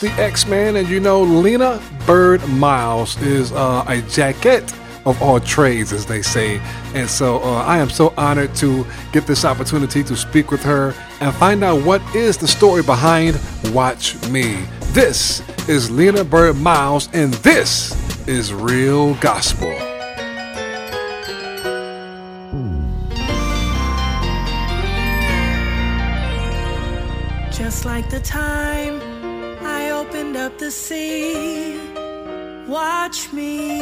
Man, and you know, Lena Byrd Miles is uh, a jacket of all trades, as they say. And so uh, I am so honored to get this opportunity to speak with her and find out what is the story behind Watch Me. This is Lena Byrd Miles, and this is Real Gospel. Just like the time the sea. Watch me,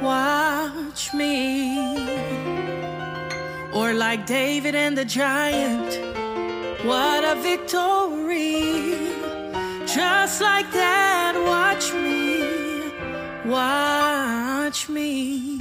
watch me. Or like David and the giant, what a victory. Just like that, watch me, watch me.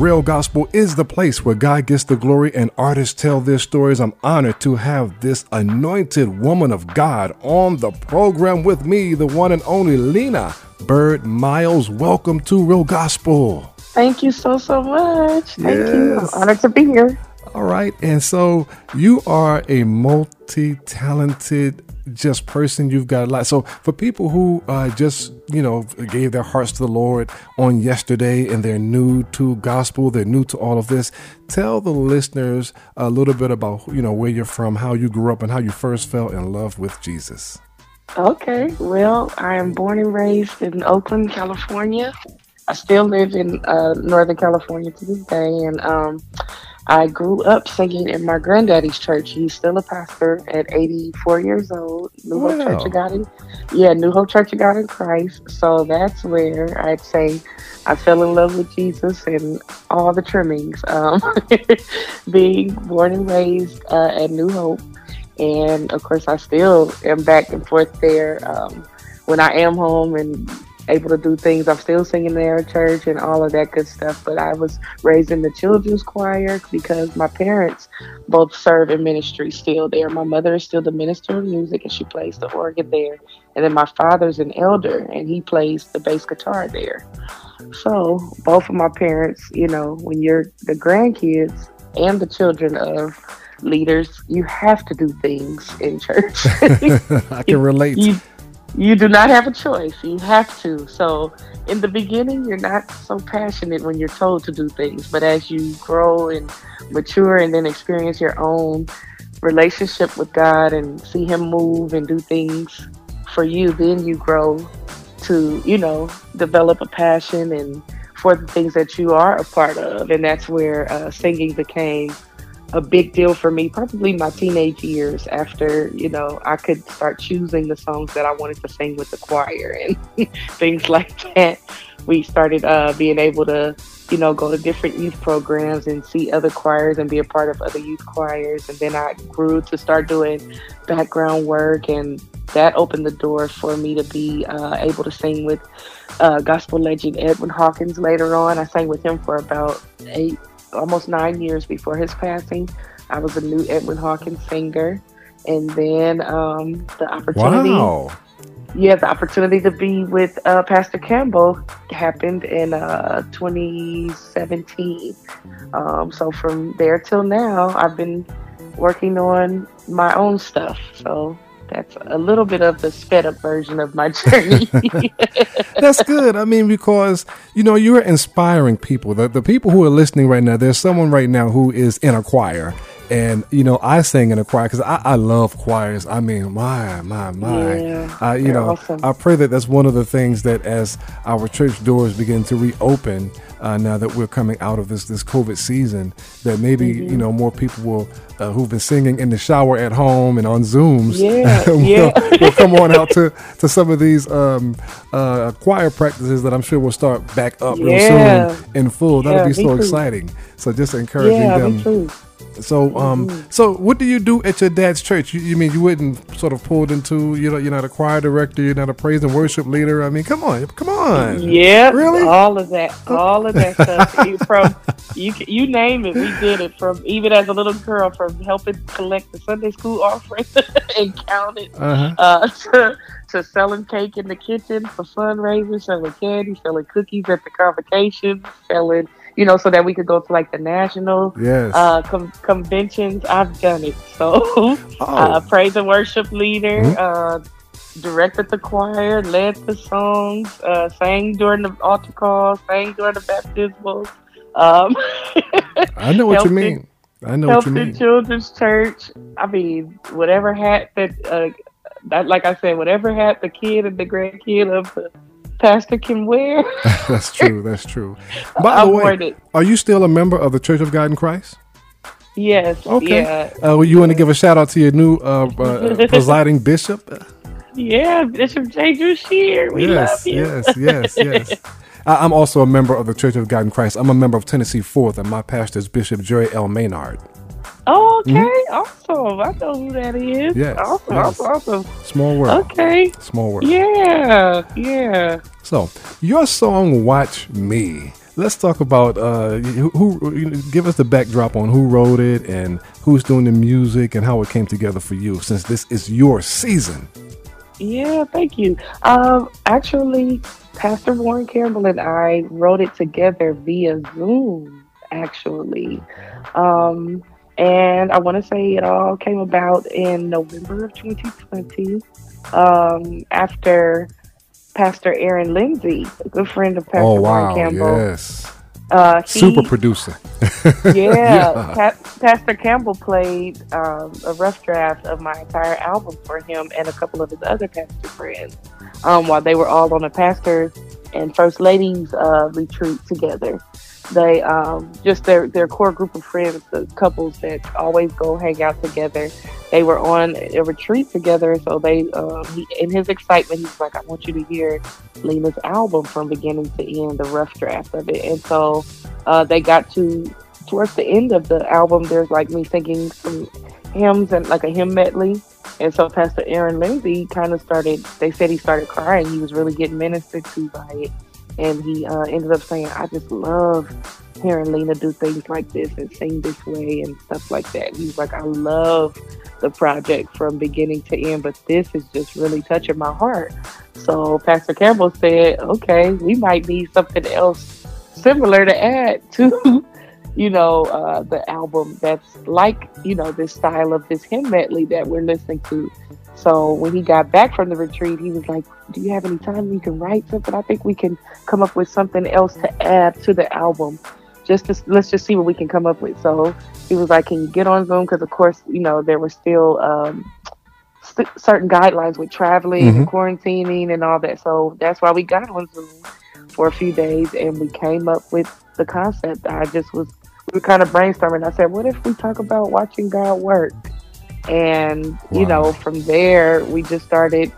Real Gospel is the place where God gets the glory and artists tell their stories. I'm honored to have this anointed woman of God on the program with me, the one and only Lena Byrd Miles. Welcome to Real Gospel. Thank you so, so much. Thank you. Yes. I'm honored to be here. All right. And so you are a multi talented just person. You've got a lot. So for people who uh, just, you know, gave their hearts to the Lord on yesterday and they're new to gospel, they're new to all of this, tell the listeners a little bit about, you know, where you're from, how you grew up, and how you first fell in love with Jesus. Okay. Well, I am born and raised in Oakland, California. I still live in uh, Northern California to this day. And um, I grew up singing in my granddaddy's church. He's still a pastor at 84 years old. New Hope Church of God in, yeah, New Hope Church of God in Christ. So that's where I'd say I fell in love with Jesus and all the trimmings. Um, being born and raised uh, at New Hope. And of course, I still am back and forth there. Um, when I am home and able to do things, I'm still singing there at church and all of that good stuff. But I was raised in the children's choir because my parents both serve in ministry still there. My mother is still the minister of music and she plays the organ there. And then my father's an elder and he plays the bass guitar there. So both of my parents, you know, when you're the grandkids and the children of leaders, you have to do things in church. I can relate. you you do not have a choice. You have to. So in the beginning, you're not so passionate when you're told to do things, but as you grow and mature and then experience your own relationship with God and see Him move and do things for you, then you grow to you know develop a passion and for the things that you are a part of, and that's where uh, singing became a big deal for me probably my teenage years after you know i could start choosing the songs that i wanted to sing with the choir and things like that. We started uh, being able to you know go to different youth programs and see other choirs and be a part of other youth choirs. And then i grew to start doing background work and that opened the door for me to be uh, able to sing with uh, gospel legend edwin hawkins later on. I sang with him for about eight almost nine years before his passing. I was a new Edwin Hawkins singer. And then um, the opportunity, Wow. yeah, the opportunity to be with uh, Pastor Campbell happened in uh, 2017. Um, so from there till now, I've been working on my own stuff. So that's a little bit of the sped up version of my journey. That's good. I mean, because you know you're inspiring people. The the people who are listening right now. There's someone right now who is in a choir, and you know I sing in a choir because I, I love choirs. I mean, my my my. Yeah, uh, you know, awesome. I pray that that's one of the things that as our church doors begin to reopen. Uh, now that we're coming out of this this COVID season, that maybe Mm-hmm. you know more people will uh, who've been singing in the shower at home and on Zooms Yeah, will, yeah. will come on out to, to some of these um, uh, choir practices that I'm sure will start back up real soon in full. That'll be so too. exciting. So just encouraging yeah, them. So, um, Mm-hmm. so what do you do at your dad's church? You, you mean you wouldn't sort of pulled into? You know, you're not a choir director. You're not a praise and worship leader. I mean, come on, come on. Yeah, Really? all of that, all of that stuff. You- from you, you name it, we did it. From even as a little girl, from helping collect the Sunday school offering and count it, Uh-huh. uh, to, to selling cake in the kitchen for fundraisers, selling candy, selling cookies at the convocation, selling, you know, so that we could go to like the national Yes. uh, com- conventions. I've done it. So, Oh. uh, praise and worship leader, Mhm. uh, directed the choir, led the songs, uh, sang during the altar calls, sang during the baptismals. Um, I know what you mean. I know what you mean. children's church. I mean, whatever hat that, uh, that, like I said, whatever hat the kid and the grandkid of the pastor can wear, That's true. That's true. By I the way, are you still a member of the Church of God in Christ? Yes. Okay. Yeah. Uh, well, you want to give a shout out to your new uh, uh, presiding bishop? Yeah. Bishop J. Drew Sheard. We yes, love you. yes, yes, yes. I'm also a member of the Church of God in Christ. I'm a member of Tennessee Fourth, and my pastor is Bishop Jerry L. Maynard. Oh, okay. Awesome. I know who that is. Mm-hmm. Yes, Awesome. yes. Awesome. Awesome. Small world. Okay. Small world. Yeah. Yeah. So, your song "Watch Me." let's talk about uh, who, who. Give us the backdrop on who wrote it and who's doing the music and how it came together for you, since this is your season. Yeah, thank you. Um, actually, Pastor Warren Campbell and I wrote it together via Zoom. Actually, um, and I want to say it all came about in November of 2020 um, after Pastor Aaron Lindsey, a good friend of Pastor oh, wow. Campbell. Yes. Uh, he, Super producer. yeah, yeah. Pa- Pastor Campbell played um, a rough draft of my entire album for him and a couple of his other pastor friends um, while they were all on a pastor and first ladies uh, retreat together. They um, just their their core group of friends, the couples that always go hang out together. They were on a retreat together, so they um, he, in his excitement, he's like, "I want you to hear Lena's album from beginning to end, the rough draft of it." And so uh, they got to towards the end of the album. There's like me singing some hymns and like a hymn medley. And so Pastor Aaron Lindsey kind of started. They said he started crying. He was really getting ministered to by it and he uh, ended up saying, "I just love hearing Lena do things like this and sing this way and stuff like that." He's like, "I love the project from beginning to end, but this is just really touching my heart." So Pastor Campbell said, "Okay, we might need something else similar to add to." You know, uh, the album that's like, you know, this style of this hymn medley that we're listening to. So when he got back from the retreat, he was like, "Do you have any time we can write something? I think we can come up with something else to add to the album. Just to, let's just see what we can come up with." So he was like, "Can you get on Zoom?" Because of course, you know, there were still um, st- certain guidelines with traveling mm-hmm. and quarantining and all that. So that's why we got on Zoom for a few days, and we came up with the concept. I just was we kind of brainstorming. I said, "What if we talk about watching God work?" And, wow. you know, from there, we just started,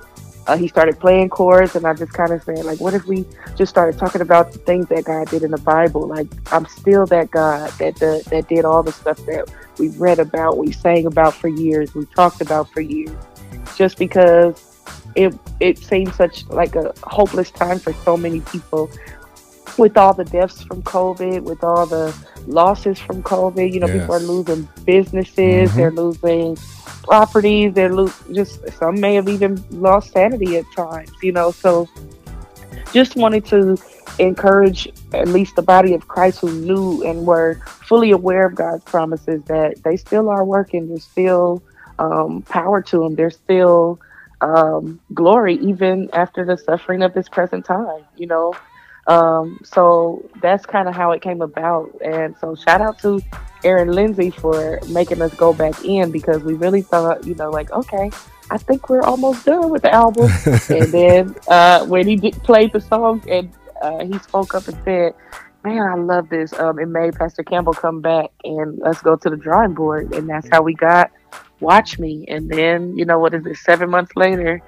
uh, he started playing chords, and I just kind of said, like, what if we just started talking about the things that God did in the Bible? Like, I'm still that God that, the, that did all the stuff that we read about, we sang about for years, we talked about for years, just because it it seemed such like a hopeless time for so many people with all the deaths from COVID, with all the losses from COVID. You know, yes. people are losing businesses, mm-hmm. they're losing properties, they're lo- just some may have even lost sanity at times. You know, so just wanted to encourage at least the body of Christ who knew and were fully aware of God's promises that they still are working. There's still um, power to them. There's still um, glory even after the suffering of this present time. You know, um, so that's kind of how it came about. And so shout out to Aaron Lindsey for making us go back in because we really thought, you know, like, okay, I think we're almost done with the album. and then uh, when he did, played the song and uh, he spoke up and said, man, I love this. Um, it made Pastor Campbell come back and let's go to the drawing board. And that's how we got Watch Me. And then, you know, what is it, seven months later,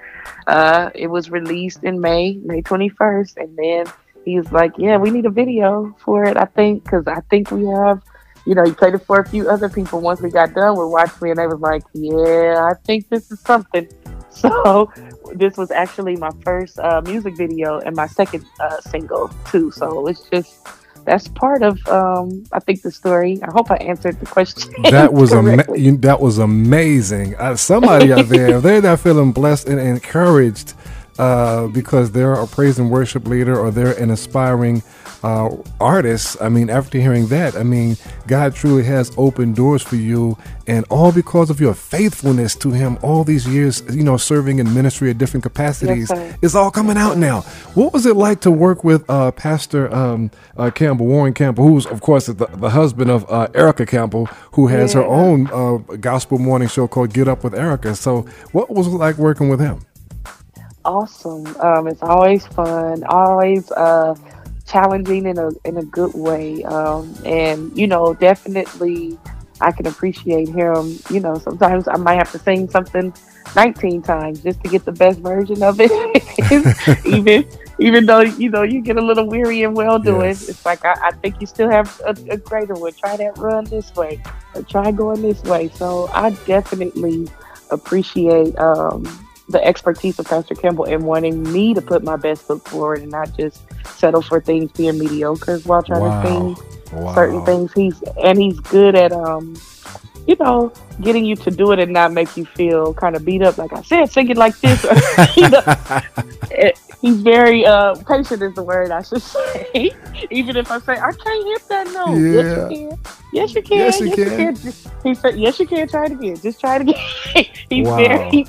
uh, it was released in May, May 21st. And then he's like, yeah, we need a video for it. I think because I think we have, you know, he played it for a few other people. Once we got done with Watch Me, and they was like, yeah, I think this is something. So this was actually my first uh, music video and my second uh, single too. So it's just that's part of um, I think the story. I hope I answered the question. That was ama- that was amazing. Uh, somebody out there, they're not feeling blessed and encouraged uh, because they're a praise and worship leader or they're an aspiring uh, artist. I mean, after hearing that, I mean, God truly has opened doors for you, and all because of your faithfulness to Him all these years, you know, serving in ministry at different capacities. Yes, it's all coming out now. What was it like to work with uh, Pastor um, uh, Campbell, Warren Campbell, who's, of course, the, the husband of uh, Erica Campbell, who has yeah. her own uh, gospel morning show called Get Up with Erica? So, what was it like working with him? Awesome. Um, it's always fun, always uh, challenging in a in a good way, um, and you know, definitely I can appreciate him. You know, sometimes I might have to sing something 19 times just to get the best version of it. even even though you know you get a little weary and well doing, yes. it's like I, I, think you still have a, a, greater one. Try that run this way, or try going this way. So I definitely appreciate um, the expertise of Pastor Campbell and wanting me to put my best foot forward and not just settle for things being mediocre while trying wow. to sing wow. certain things. He's and he's good at um, you know, getting you to do it and not make you feel kind of beat up. Like I said, sing it like this. you know, it, he's very uh, patient is the word I should say. Even if I say I can't hit that note, yeah. yes you can. Yes you can. Yes, you, can. can. He said, "Yes you can. Try it again. Just try it again." he's wow. very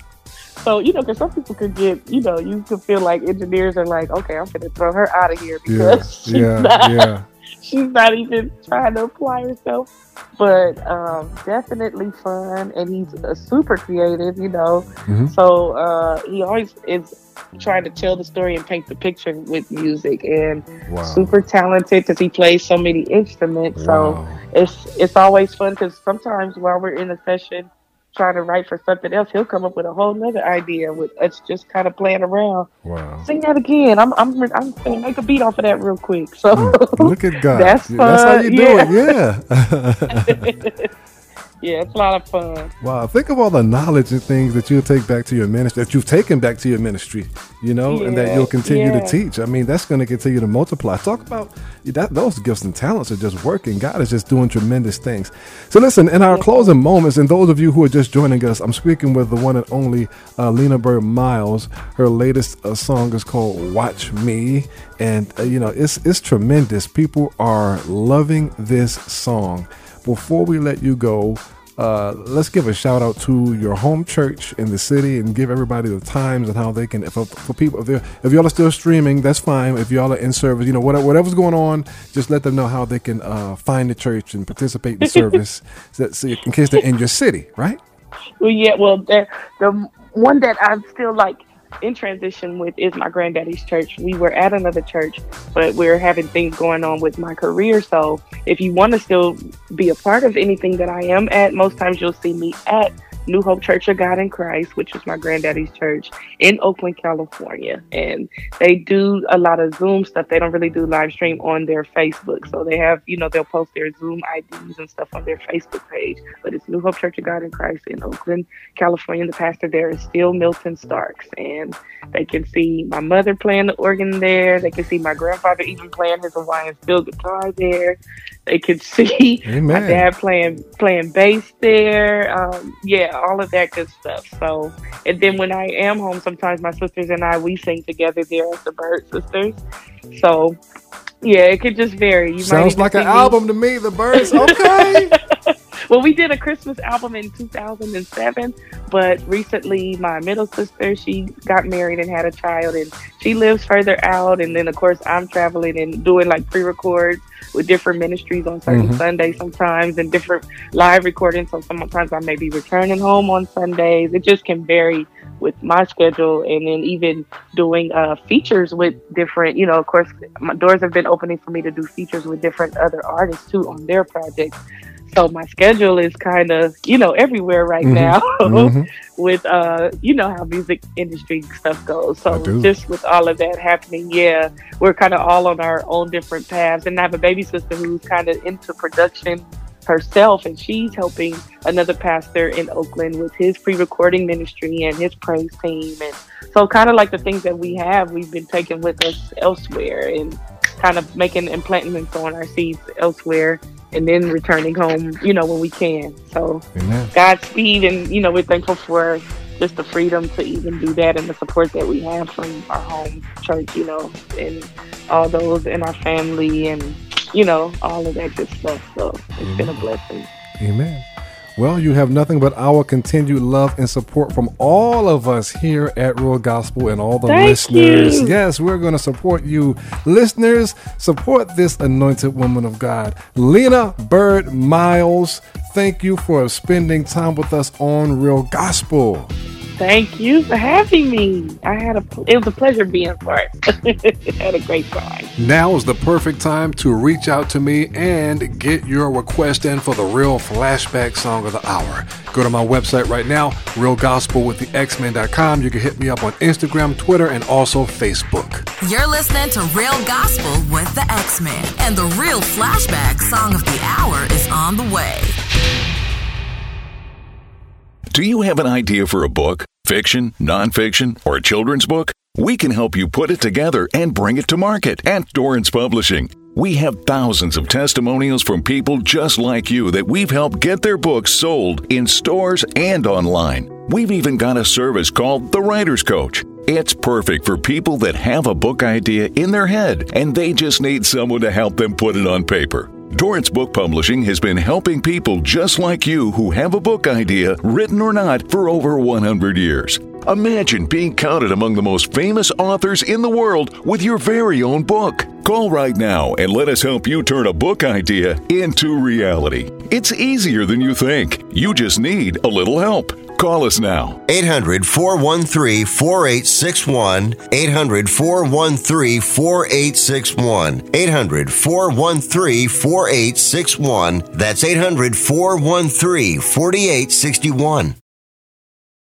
so, you know, because some people could get, you know, you could feel like engineers are like, okay, I'm going to throw her out of here because yeah, she's, yeah, not, yeah. she's not even trying to apply herself. But um, definitely fun. And he's a super creative, you know. Mm-hmm. So uh, he always is trying to tell the story and paint the picture with music and wow. super talented because he plays so many instruments. Wow. So it's it's always fun because sometimes while we're in a session, trying to write for something else, he'll come up with a whole nother idea with us just kind of playing around. Wow. Sing that again. I'm I'm I'm gonna make a beat off of that real quick. So hmm. look at God. That's fun. That's how you do yeah. it. Yeah. yeah, it's a lot of fun. Wow, think of all the knowledge and things that you'll take back to your ministry, that you've taken back to your ministry, you know, yeah, and that you'll continue yeah. to teach. I mean, that's going to continue to multiply. Talk about that; those gifts and talents are just working. God is just doing tremendous things. So, listen, in our closing moments, and those of you who are just joining us, I'm speaking with the one and only uh, Lena Byrd Miles. Her latest uh, song is called "Watch Me," and uh, you know, it's it's tremendous. People are loving this song before we let you go, uh, let's give a shout out to your home church in the city and give everybody the times and how they can for, for people if, if y'all are still streaming that's fine. If y'all are in service you know whatever, whatever's going on just let them know how they can uh, find the church and participate in the service so, so in case they're in your city right? Well yeah well the, the one that i'm still like in transition with is my granddaddy's church. We were at another church, but we're having things going on with my career. So if you want to still be a part of anything that I am at, most times you'll see me at New Hope Church of God in Christ, which is my granddaddy's church in Oakland, California. And they do a lot of Zoom stuff. They don't really do live stream on their Facebook. So they have, you know, they'll post their Zoom IDs and stuff on their Facebook page. But it's New Hope Church of God in Christ in Oakland, California. The pastor there is still Milton Starks. And they can see my mother playing the organ there. They can see my grandfather even playing his Hawaiian steel guitar there. They could see Amen. my dad playing playing bass there. Um, yeah, all of that good stuff. So, and then when I am home, sometimes my sisters and I we sing together there as the Byrd Sisters. So, yeah, it could just vary. You Sounds like an me. album to me. The Birds. okay. well, we did a Christmas album in 2007, but recently my middle sister she got married and had a child, and she lives further out. And then of course I'm traveling and doing like pre-records with different ministries on certain mm-hmm. Sundays sometimes and different live recordings. So sometimes I may be returning home on Sundays. It just can vary with my schedule and then even doing uh, features with different, you know, of course, my doors have been opening for me to do features with different other artists too on their projects. So my schedule is kind of, you know, everywhere right mm-hmm. now mm-hmm. with, uh, you know, how music industry stuff goes. So just with all of that happening, yeah, we're kind of all on our own different paths. And I have a baby sister who's kind of into production herself and she's helping another pastor in Oakland with his pre-recording ministry and his praise team and so kind of like the things that we have we've been taking with us elsewhere and kind of making and planting and sowing our seeds elsewhere and then returning home, you know, when we can. So Amen. Godspeed and you know, we're thankful for just the freedom to even do that and the support that we have from our home church, you know, and all those in our family and, you know, all of that good stuff. So it's Amen. been a blessing. Amen. Well, you have nothing but our continued love and support from all of us here at Real Gospel and all the Thank listeners. You. Yes, we're going to support you. Listeners, support this anointed woman of God, Lena Byrd Miles. Thank you for spending time with us on Real Gospel. Thank you for having me. I had a it was a pleasure being part. had a great time. Now is the perfect time to reach out to me and get your request in for the real flashback song of the hour. Go to my website right now, realgospelwiththexman.com. You can hit me up on Instagram, Twitter, and also Facebook. You're listening to Real Gospel with the X-Man, and the real flashback song of the hour is on the way. Do you have an idea for a book? Fiction, nonfiction, or a children's book? We can help you put it together and bring it to market at Dorrance Publishing. We have thousands of testimonials from people just like you that we've helped get their books sold in stores and online. We've even got a service called The Writer's Coach. It's perfect for people that have a book idea in their head and they just need someone to help them put it on paper. Dorrance Book Publishing has been helping people just like you who have a book idea, written or not, for over 100 years. Imagine being counted among the most famous authors in the world with your very own book. Call right now and let us help you turn a book idea into reality. It's easier than you think. You just need a little help. Call us now. 800 413 4861. 800 413 4861. 800 413 4861. That's 800 413 4861.